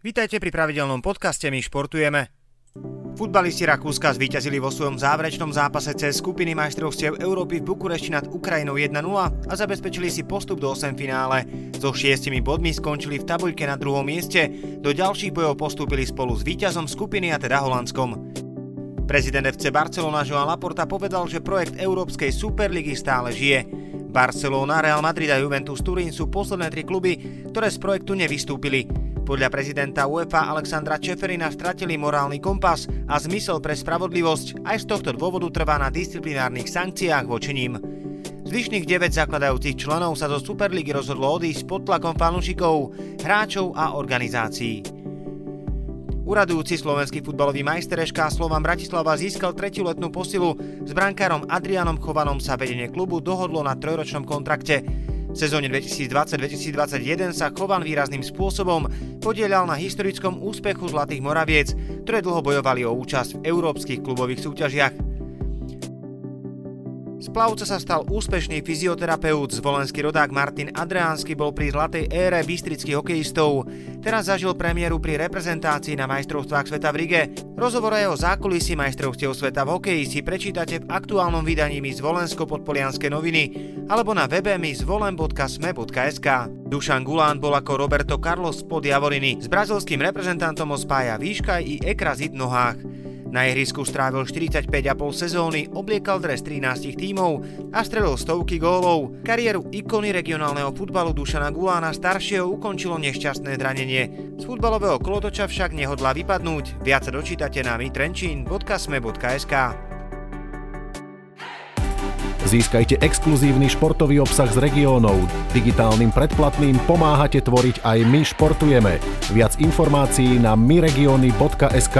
Vítajte pri pravidelnom podcaste My športujeme. Futbalisti Rakúska zvíťazili vo svojom záverečnom zápase cez skupiny majstrovstiev Európy v Bukurešti nad Ukrajinou 1-0 a zabezpečili si postup do 8 finále. So šiestimi bodmi skončili v tabuľke na druhom mieste, do ďalších bojov postúpili spolu s víťazom skupiny a teda Holandskom. Prezident FC Barcelona Joan Laporta povedal, že projekt Európskej Superligy stále žije. Barcelona, Real Madrid a Juventus Turín sú posledné tri kluby, ktoré z projektu nevystúpili. Podľa prezidenta UEFA Alexandra Čeferina stratili morálny kompas a zmysel pre spravodlivosť aj z tohto dôvodu trvá na disciplinárnych sankciách voči ním. Zvyšných 9 zakladajúcich členov sa zo Superligy rozhodlo odísť pod tlakom fanúšikov, hráčov a organizácií. Uradujúci slovenský futbalový majster Eška Slovan Bratislava získal tretiu letnú posilu. S brankárom Adrianom Chovanom sa vedenie klubu dohodlo na trojročnom kontrakte. V sezóne 2020-2021 sa Chovan výrazným spôsobom podielal na historickom úspechu Zlatých Moraviec, ktoré dlho bojovali o účasť v európskych klubových súťažiach. Z plavca sa stal úspešný fyzioterapeut, zvolenský rodák Martin Adriánsky bol pri zlatej ére bystrických hokejistov. Teraz zažil premiéru pri reprezentácii na majstrovstvách sveta v Rige. Rozhovor o jeho zákulisí majstrovstiev sveta v hokeji si prečítate v aktuálnom vydaní mi Zvolensko-Podpolianské noviny alebo na webe mi zvolen.sme.sk. Dušan Gulán bol ako Roberto Carlos spod Javoriny. S brazilským reprezentantom ho spája výška i ekrazit nohách. Na ihrisku strávil 45,5 sezóny, obliekal dres 13 tímov a strelil stovky gólov. Kariéru ikony regionálneho futbalu Dušana Gulána staršieho ukončilo nešťastné zranenie. Z futbalového kolotoča však nehodla vypadnúť. Viac dočítate na mitrenčín.sme.sk Získajte exkluzívny športový obsah z regiónov. Digitálnym predplatným pomáhate tvoriť aj My športujeme. Viac informácií na myregiony.sk.